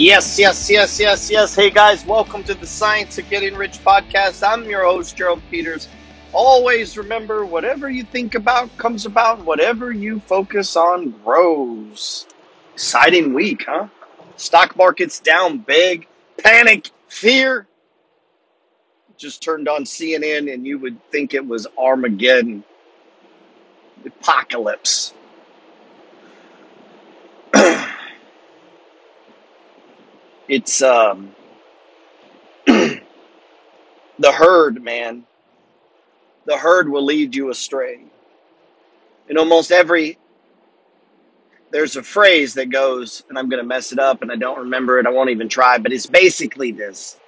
Yes, yes, yes, yes, yes. Hey guys, welcome to the Science of Getting Rich podcast. I'm your host, Gerald Peters. Always remember whatever you think about comes about, whatever you focus on grows. Exciting week, huh? Stock market's down big. Panic, fear. Just turned on CNN and you would think it was Armageddon, apocalypse. It's um the herd, man. The herd will lead you astray. In almost every there's a phrase that goes, and I'm going to mess it up and I don't remember it. I won't even try, but it's basically this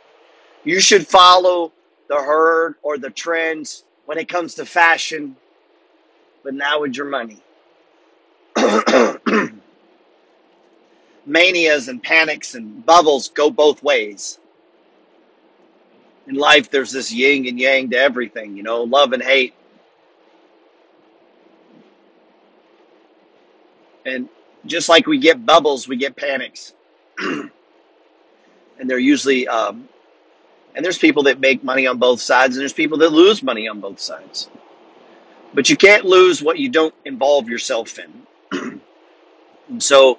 you should follow the herd or the trends when it comes to fashion, but now with your money. Manias and panics and bubbles go both ways. In life, there's this yin and yang to everything, you know, love and hate. And just like we get bubbles, we get panics. and they're usually, um, and there's people that make money on both sides, and there's people that lose money on both sides but you can't lose what you don't involve yourself in. so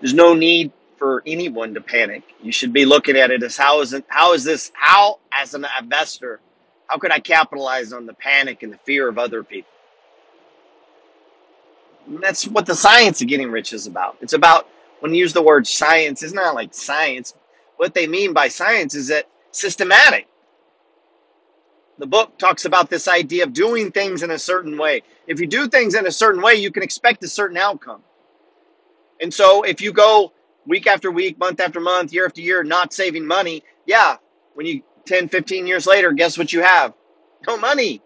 there's no need for anyone to panic. You should be looking at it as how is it how is this how as an investor how could I capitalize on the panic and the fear of other people? And that's what the science of getting rich is about. It's about when you use the word science, it's not like science. What they mean by science is that systematic. The book talks about this idea of doing things in a certain way. If you do things in a certain way, you can expect a certain outcome. And so if you go week after week, month after month, year after year, not saving money, yeah, when you 10, 15 years later, guess what you have? No money.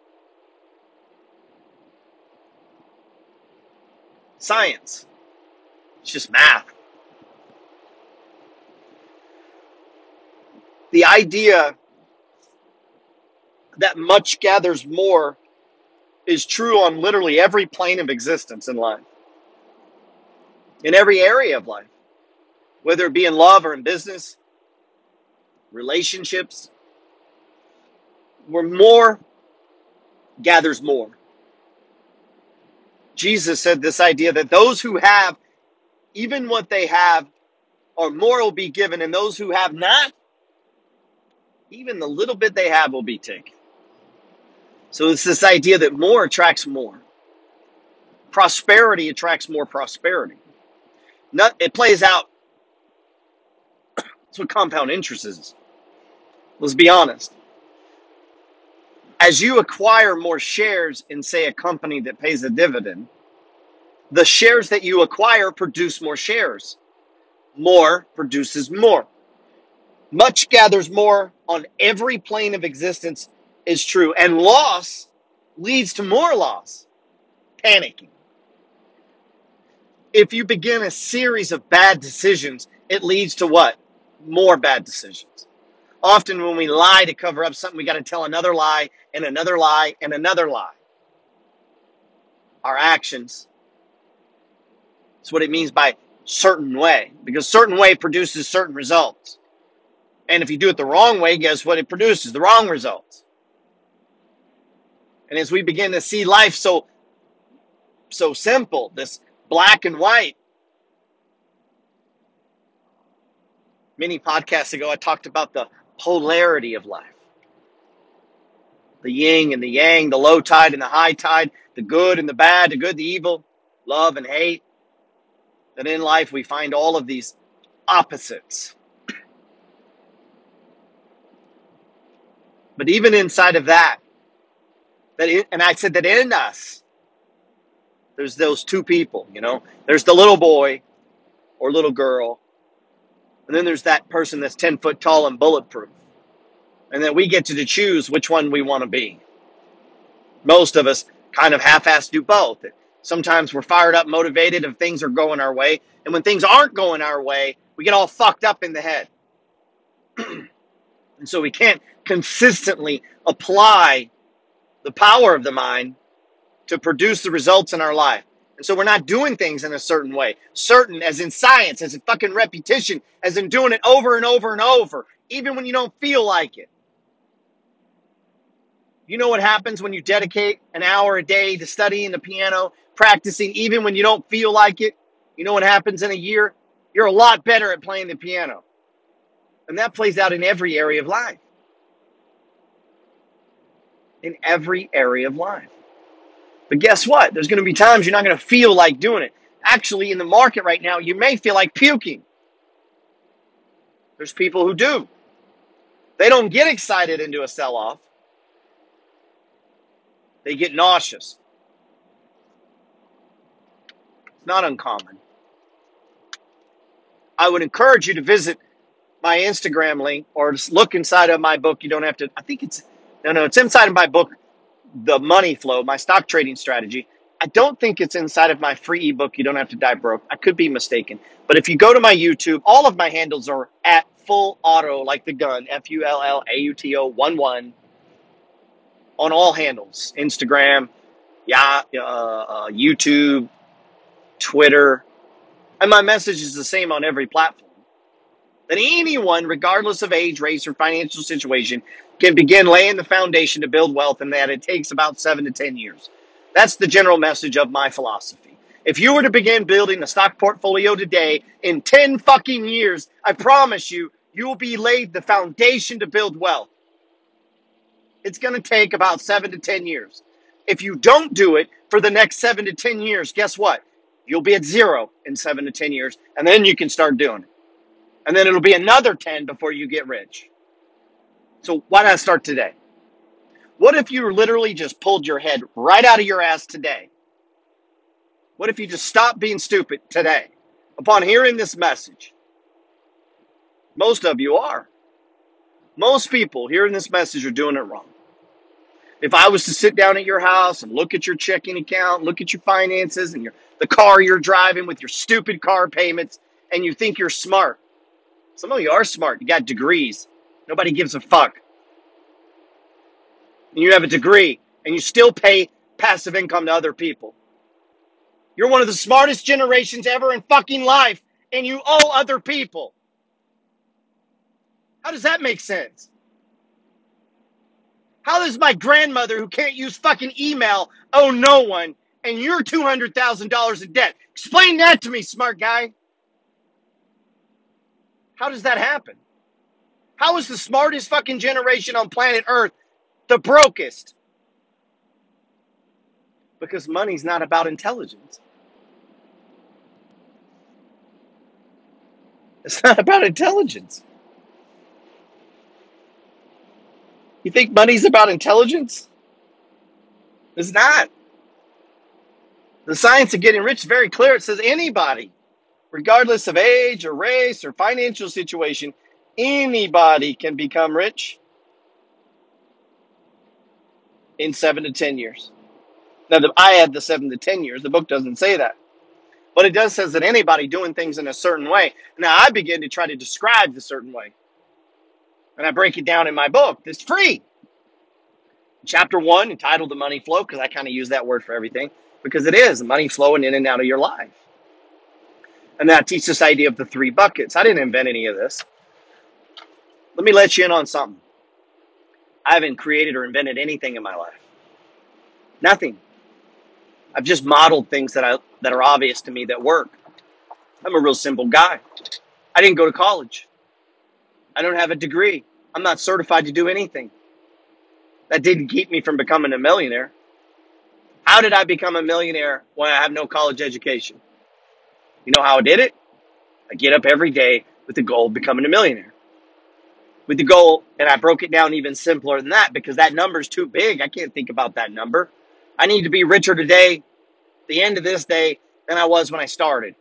Science. It's just math. The idea that much gathers more is true on literally every plane of existence in life, in every area of life, whether it be in love or in business, relationships, where more gathers more. Jesus said this idea that those who have even what they have or more will be given, and those who have not, even the little bit they have will be taken. So it's this idea that more attracts more. Prosperity attracts more prosperity. Not, it plays out. That's what compound interest is. Let's be honest. As you acquire more shares in, say, a company that pays a dividend, the shares that you acquire produce more shares. More produces more. Much gathers more on every plane of existence is true. And loss leads to more loss. Panicking. If you begin a series of bad decisions, it leads to what? More bad decisions. Often when we lie to cover up something, we got to tell another lie and another lie and another lie. Our actions. That's what it means by certain way, because certain way produces certain results. And if you do it the wrong way, guess what it produces? The wrong results. And as we begin to see life so so simple, this black and white. Many podcasts ago, I talked about the polarity of life the yin and the yang, the low tide and the high tide, the good and the bad, the good, the evil, love and hate. That in life we find all of these opposites. But even inside of that, that in, and I said that in us, there's those two people, you know, there's the little boy or little girl, and then there's that person that's 10 foot tall and bulletproof. And then we get to choose which one we want to be. Most of us kind of half-ass do both. Sometimes we're fired up, motivated if things are going our way, and when things aren't going our way, we get all fucked up in the head. and so we can't consistently apply the power of the mind to produce the results in our life. And so we're not doing things in a certain way. Certain as in science, as in fucking repetition, as in doing it over and over and over, even when you don't feel like it. You know what happens when you dedicate an hour a day to studying the piano, practicing, even when you don't feel like it? You know what happens in a year? You're a lot better at playing the piano. And that plays out in every area of life. In every area of life. But guess what? There's going to be times you're not going to feel like doing it. Actually, in the market right now, you may feel like puking. There's people who do. They don't get excited into a sell off, they get nauseous. It's not uncommon. I would encourage you to visit my Instagram link or just look inside of my book. You don't have to, I think it's, no, no, it's inside of my book, The Money Flow, my stock trading strategy. I don't think it's inside of my free ebook. You don't have to die broke. I could be mistaken. But if you go to my YouTube, all of my handles are at full auto, like the gun, F U L L A U T O 1 1 on all handles Instagram, yeah, uh, uh, YouTube, Twitter. And my message is the same on every platform. That anyone, regardless of age, race, or financial situation, can begin laying the foundation to build wealth, and that it takes about seven to 10 years. That's the general message of my philosophy. If you were to begin building a stock portfolio today, in 10 fucking years, I promise you, you will be laid the foundation to build wealth. It's going to take about seven to 10 years. If you don't do it for the next seven to 10 years, guess what? You'll be at zero in seven to 10 years, and then you can start doing it. And then it'll be another 10 before you get rich. So why not start today? What if you literally just pulled your head right out of your ass today? What if you just stopped being stupid today? Upon hearing this message, most of you are. Most people hearing this message are doing it wrong. If I was to sit down at your house and look at your checking account, look at your finances and your the car you're driving with your stupid car payments, and you think you're smart. Some of you are smart. You got degrees. Nobody gives a fuck. And you have a degree and you still pay passive income to other people. You're one of the smartest generations ever in fucking life, and you owe other people. How does that make sense? How does my grandmother, who can't use fucking email, owe no one, and you're $200,000 in debt? Explain that to me, smart guy. How does that happen? How is the smartest fucking generation on planet Earth the brokest? Because money's not about intelligence. It's not about intelligence. You think money's about intelligence? It's not. The science of getting rich is very clear. It says anybody, regardless of age or race or financial situation, anybody can become rich in seven to 10 years. Now, the, I add the seven to 10 years. The book doesn't say that. But it does says that anybody doing things in a certain way. Now, I begin to try to describe the certain way. And I break it down in my book. It's free. Chapter one, entitled The Money Flow, because I kind of use that word for everything, because it is money flowing in and out of your life. And that teaches this idea of the three buckets. I didn't invent any of this. Let me let you in on something. I haven't created or invented anything in my life. Nothing. I've just modeled things that I that are obvious to me that work. I'm a real simple guy. I didn't go to college. I don't have a degree. I'm not certified to do anything. That didn't keep me from becoming a millionaire. How did I become a millionaire when I have no college education? You know how I did it? I get up every day with the goal of becoming a millionaire. With the goal, and I broke it down even simpler than that because that number is too big. I can't think about that number. I need to be richer today, the end of this day, than I was when I started.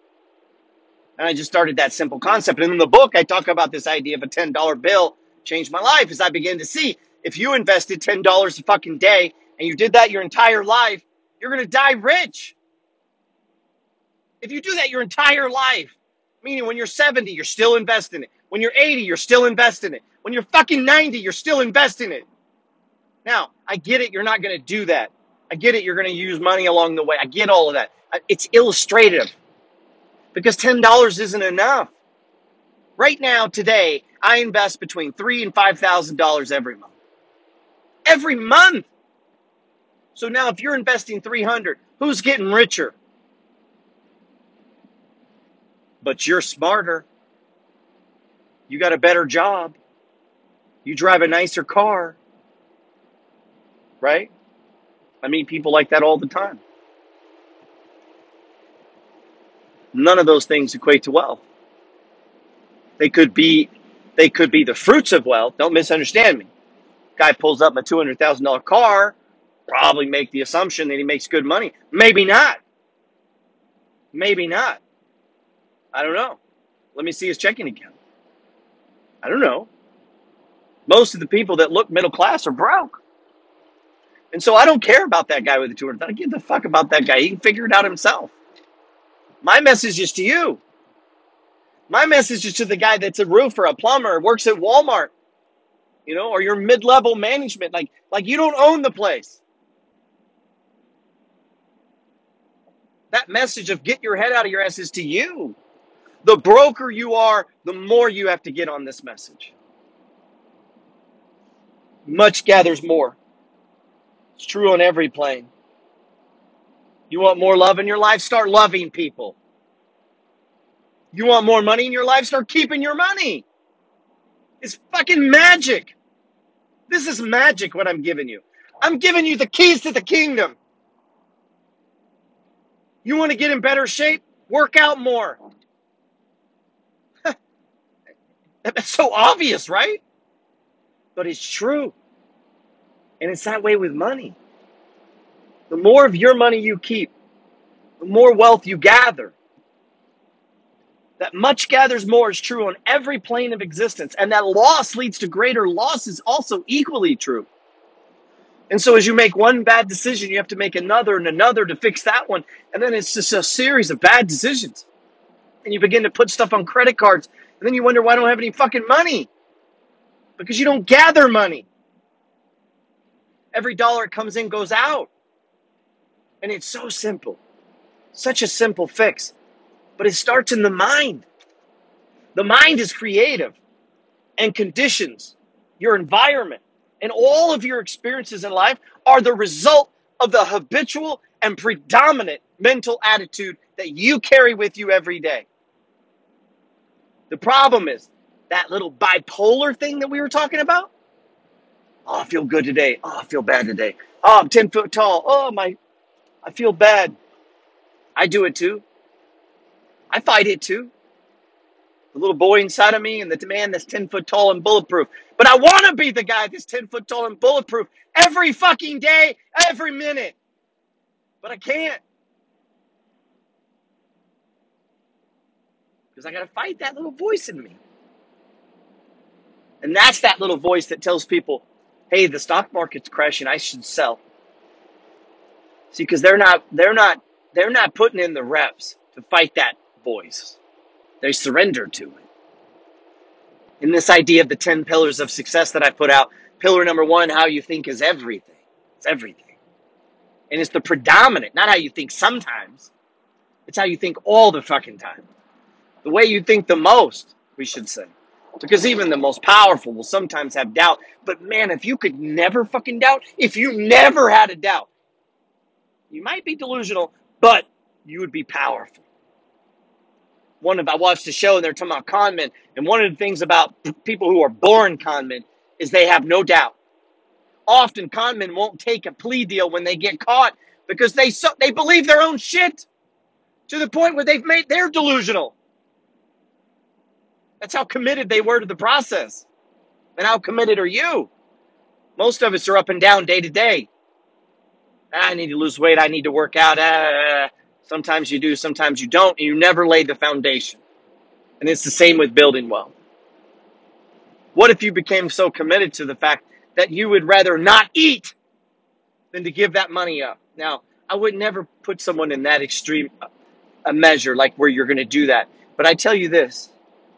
And I just started that simple concept. And in the book, I talk about this idea of a $10 bill changed my life as I began to see if you invested $10 a fucking day and you did that your entire life, you're going to die rich. If you do that your entire life, meaning when you're 70, you're still investing it. When you're 80, you're still investing it. When you're fucking 90, you're still investing it. Now, I get it, you're not going to do that. I get it. You're going to use money along the way. I get all of that. It's illustrative because $10 isn't enough. Right now, today, I invest between three and five thousand dollars every month. Every month. So now, if you're investing three hundred, who's getting richer? But you're smarter. You got a better job. You drive a nicer car, right? I meet people like that all the time. None of those things equate to wealth. They could be, they could be the fruits of wealth. Don't misunderstand me. Guy pulls up a two hundred thousand dollar car, probably make the assumption that he makes good money. Maybe not. Maybe not. I don't know. Let me see his checking account. I don't know. Most of the people that look middle class are broke. And so I don't care about that guy with the 200. I don't give the fuck about that guy. He can figure it out himself. My message is to you. My message is to the guy that's a roofer, a plumber, works at Walmart, you know, or your mid-level management. Like, like you don't own the place. That message of get your head out of your ass is to you. The broker you are, the more you have to get on this message. Much gathers more. It's true on every plane. You want more love in your life? Start loving people. You want more money in your life? Start keeping your money. It's fucking magic. This is magic what I'm giving you. I'm giving you the keys to the kingdom. You want to get in better shape? Work out more. That's so obvious, right? But it's true. And it's that way with money. The more of your money you keep, the more wealth you gather. That much gathers more is true on every plane of existence. And that loss leads to greater loss is also equally true. And so as you make one bad decision, you have to make another and another to fix that one. And then it's just a series of bad decisions. And you begin to put stuff on credit cards. And then you wonder why I don't have any fucking money. Because you don't gather money. Every dollar it comes in goes out. And it's so simple. Such a simple fix. But it starts in the mind. The mind is creative and conditions your environment. And all of your experiences in life are the result of the habitual and predominant mental attitude that you carry with you every day. The problem is that little bipolar thing that we were talking about. Oh, I feel good today. Oh, I feel bad today. Oh, I'm 10 foot tall. Oh, my, I feel bad. I do it too. I fight it too. The little boy inside of me and the man that's 10 foot tall and bulletproof. But I want to be the guy that's 10 foot tall and bulletproof every fucking day, every minute. But I can't because I got to fight that little voice in me. And that's that little voice that tells people, hey, the stock market's crashing. I should sell. See, because they're not, they're not, they're not putting in the reps to fight that voice. They surrender to it. In this idea of the 10 pillars of success that I put out, pillar number one, how you think is everything. It's everything. And it's the predominant, not how you think sometimes. It's how you think all the fucking time. The way you think the most, we should say. Because even the most powerful will sometimes have doubt. But man, if you could never fucking doubt, if you never had a doubt, you might be delusional, but you would be powerful. One of I watched a show and they're talking about con men, and one of the things about people who are born con men is they have no doubt. Often con men won't take a plea deal when they get caught because they so, they believe their own shit to the point where they've made they're delusional. That's how committed they were to the process. And how committed are you? Most of us are up and down day to day. Ah, I need to lose weight. I need to work out. Uh, sometimes you do, sometimes you don't. And you never lay the foundation. And it's the same with building wealth. What if you became so committed to the fact that you would rather not eat than to give that money up? Now, I would never put someone in that extreme a measure like where you're going to do that. But I tell you this,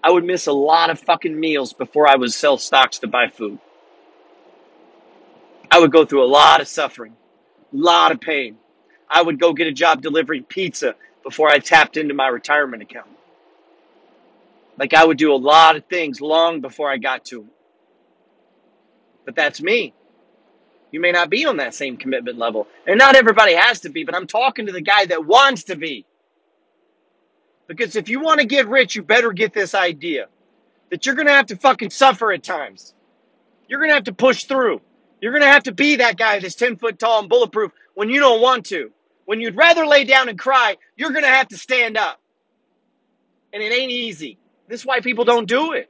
I would miss a lot of fucking meals before I would sell stocks to buy food. I would go through a lot of suffering, A lot of pain. I would go get a job delivering pizza before I tapped into my retirement account. Like I would do a lot of things long before I got to it. But that's me. You may not be on that same commitment level. And not everybody has to be, but I'm talking to the guy that wants to be. Because if you want to get rich, you better get this idea that you're going to have to fucking suffer at times. You're going to have to push through. You're going to have to be that guy that's 10 foot tall and bulletproof when you don't want to. When you'd rather lay down and cry, you're going to have to stand up. And it ain't easy. This is why people don't do it.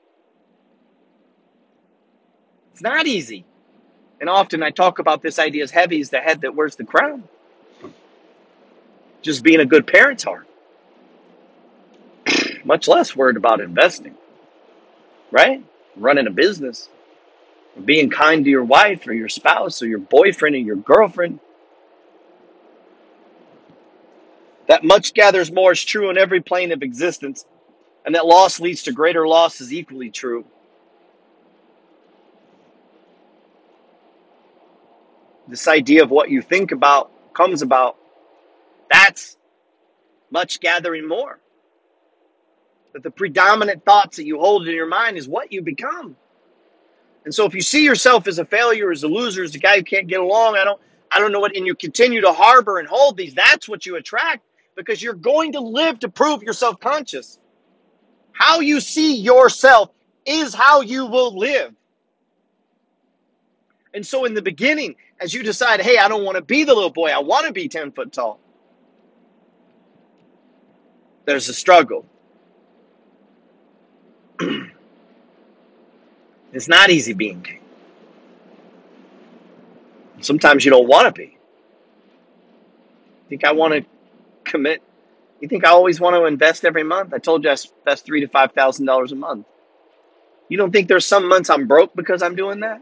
It's not easy. And often I talk about this idea as heavy as the head that wears the crown. Just being a good parent's hard, much less worried about investing, right? Running a business, being kind to your wife or your spouse or your boyfriend or your girlfriend. That much gathers more is true in every plane of existence, and that loss leads to greater loss is equally true. This idea of what you think about comes about, that's much gathering more. That the predominant thoughts that you hold in your mind is what you become. And so if you see yourself as a failure, as a loser, as a guy who can't get along, I don't I don't know what and you continue to harbor and hold these, that's what you attract because you're going to live to prove you're self-conscious. How you see yourself is how you will live. And so in the beginning, as you decide, hey, I don't want to be the little boy, I want to be 10 foot tall, there's a struggle. It's not easy being king. Sometimes you don't want to be. You think I want to commit? You think I always want to invest every month? I told you I invest three to five thousand dollars a month. You don't think there's some months I'm broke because I'm doing that?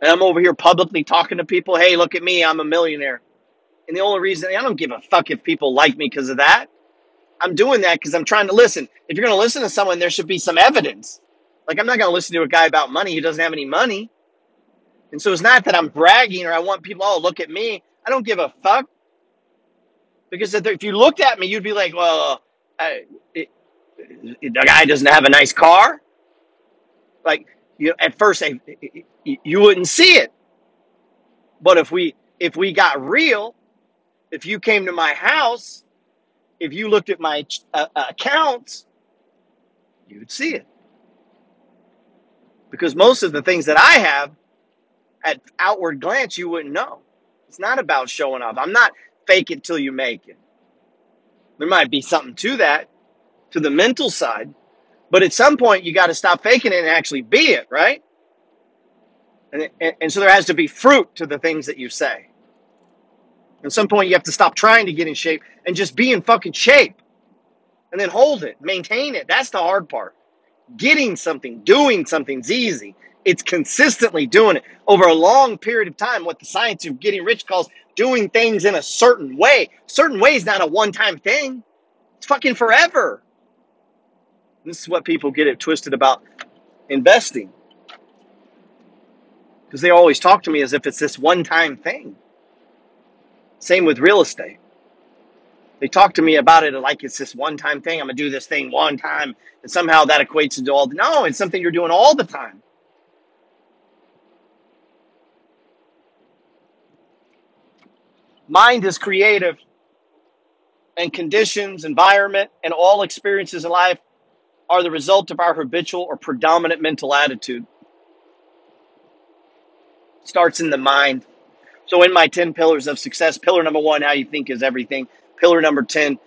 And I'm over here publicly talking to people, hey, look at me, I'm a millionaire. And the only reason I don't give a fuck if people like me because of that. I'm doing that because I'm trying to listen. If you're going to listen to someone, there should be some evidence. Like, I'm not going to listen to a guy about money who doesn't have any money. And so it's not that I'm bragging or I want people, oh, look at me. I don't give a fuck. Because if if you looked at me, you'd be like, well, I, it, it- the guy doesn't have a nice car. Like, you at first, I, you wouldn't see it. But if we if we got real, if you came to my house, if you looked at my uh, uh, accounts, you'd see it. Because most of the things that I have at outward glance, you wouldn't know. It's not about showing off. I'm not fake it till you make it. There might be something to that, to the mental side, but at some point you got to stop faking it and actually be it, right? And, and, and so there has to be fruit to the things that you say. At some point you have to stop trying to get in shape and just be in fucking shape and then hold it, maintain it. That's the hard part. Getting something, doing something's easy. It's consistently doing it over a long period of time. What the science of getting rich calls doing things in a certain way. Certain way is not a one time thing, it's fucking forever. This is what people get it twisted about investing because they always talk to me as if it's this one time thing. Same with real estate. They talk to me about it like it's this one time thing. I'm going to do this thing one time. And somehow that equates to all. No, it's something you're doing all the time. Mind is creative and conditions, environment, and all experiences in life are the result of our habitual or predominant mental attitude. Starts in the mind. So, in my 10 pillars of success, pillar number one, how you think is everything. Pillar number 10,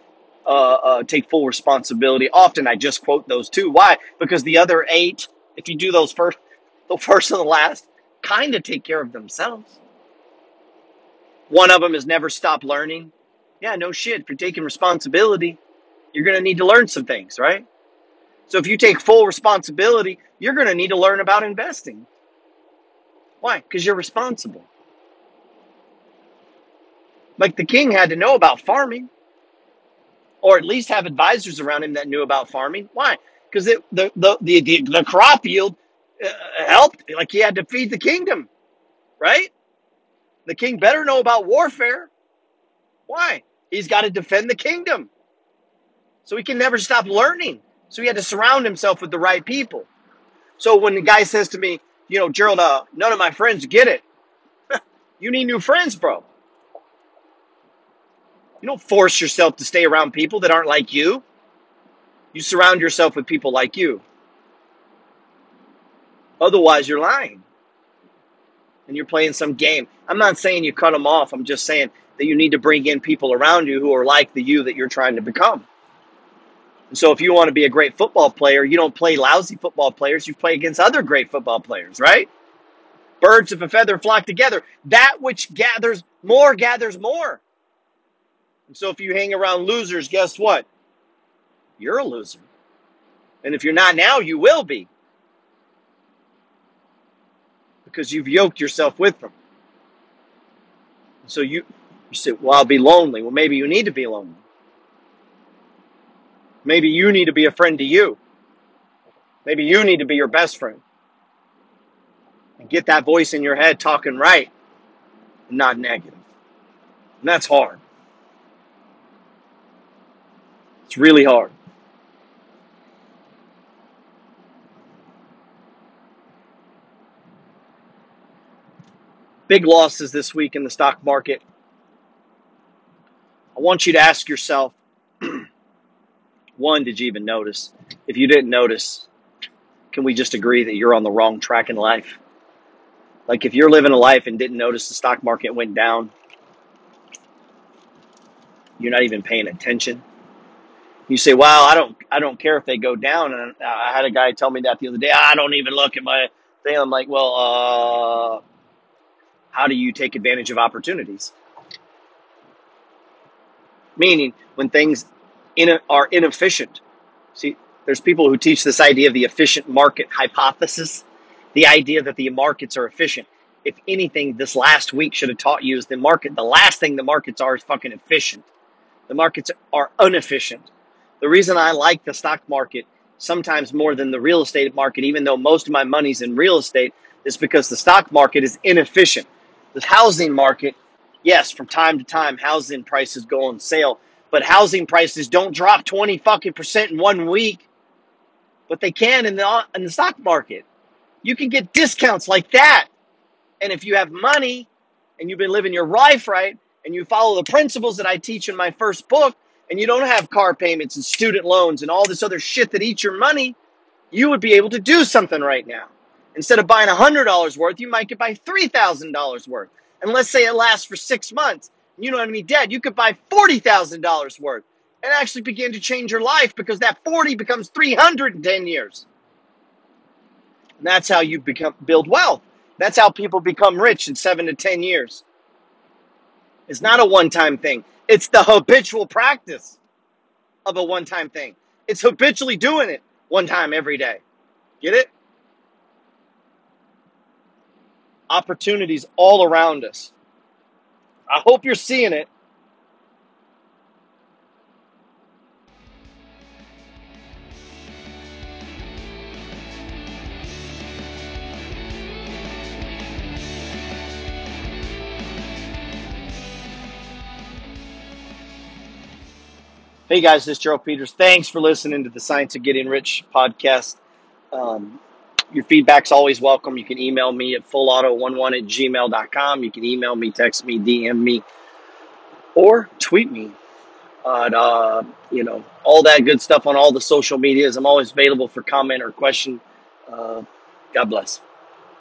uh, uh, take full responsibility. Often I just quote those two. Why? Because the other eight, if you do those first, the first and the last, kind of take care of themselves. One of them is never stop learning. Yeah, no shit. If you're taking responsibility, you're going to need to learn some things, right? So if you take full responsibility, you're going to need to learn about investing. Why? Because you're responsible. Like the king had to know about farming, or at least have advisors around him that knew about farming. Why? Because the, the, the, the, the crop yield uh, helped. Like he had to feed the kingdom, right? The king better know about warfare. Why? He's got to defend the kingdom. So he can never stop learning. So he had to surround himself with the right people. So when the guy says to me, you know, Gerald, uh, none of my friends get it. You need new friends, bro. You don't force yourself to stay around people that aren't like you. You surround yourself with people like you. Otherwise, you're lying and you're playing some game. I'm not saying you cut them off. I'm just saying that you need to bring in people around you who are like the you that you're trying to become. And so, if you want to be a great football player, you don't play lousy football players. You play against other great football players, right? Birds of a feather flock together. That which gathers more gathers more. And so, if you hang around losers, guess what? You're a loser. And if you're not now, you will be because you've yoked yourself with them. So you, you say, well, I'll be lonely. Well, maybe you need to be lonely. Maybe you need to be a friend to you. Maybe you need to be your best friend and get that voice in your head talking right not negative. And that's hard. It's really hard. Big losses this week in the stock market. I want you to ask yourself one, did you even notice? If you didn't notice, can we just agree that you're on the wrong track in life? Like if you're living a life and didn't notice the stock market went down, you're not even paying attention. You say, "Well, I don't, I don't care if they go down." And I had a guy tell me that the other day. I don't even look at my thing. I'm like, "Well, uh, how do you take advantage of opportunities?" Meaning, when things in, are inefficient. See, there's people who teach this idea of the efficient market hypothesis, the idea that the markets are efficient. If anything, this last week should have taught you is the market. The last thing the markets are is fucking efficient. The markets are inefficient. The reason I like the stock market sometimes more than the real estate market, even though most of my money's in real estate, is because the stock market is inefficient. The housing market, yes, from time to time, housing prices go on sale, but housing prices don't drop 20 fucking percent in one week, but they can in the, in the stock market. You can get discounts like that. And if you have money and you've been living your life right and you follow the principles that I teach in my first book and you don't have car payments and student loans and all this other shit that eats your money, you would be able to do something right now. Instead of buying $100 worth, you might get buy $3,000 worth. And let's say it lasts for six months. You don't have any debt. You could buy $40,000 worth and actually begin to change your life because that 40 becomes 300 in 10 years. And that's how you become build wealth. That's how people become rich in seven to 10 years. It's not a one time thing, it's the habitual practice of a one time thing. It's habitually doing it one time every day. Get it? Opportunities all around us. I hope you're seeing it. Hey guys, this is Gerald Peters. Thanks for listening to the Science of Getting Rich podcast. Um, your feedback's always welcome. You can email me at fullauto11 at gmail.com. You can email me, text me, DM me, or tweet me on, uh, you know, all that good stuff on all the social medias. I'm always available for comment or question. Uh, God bless.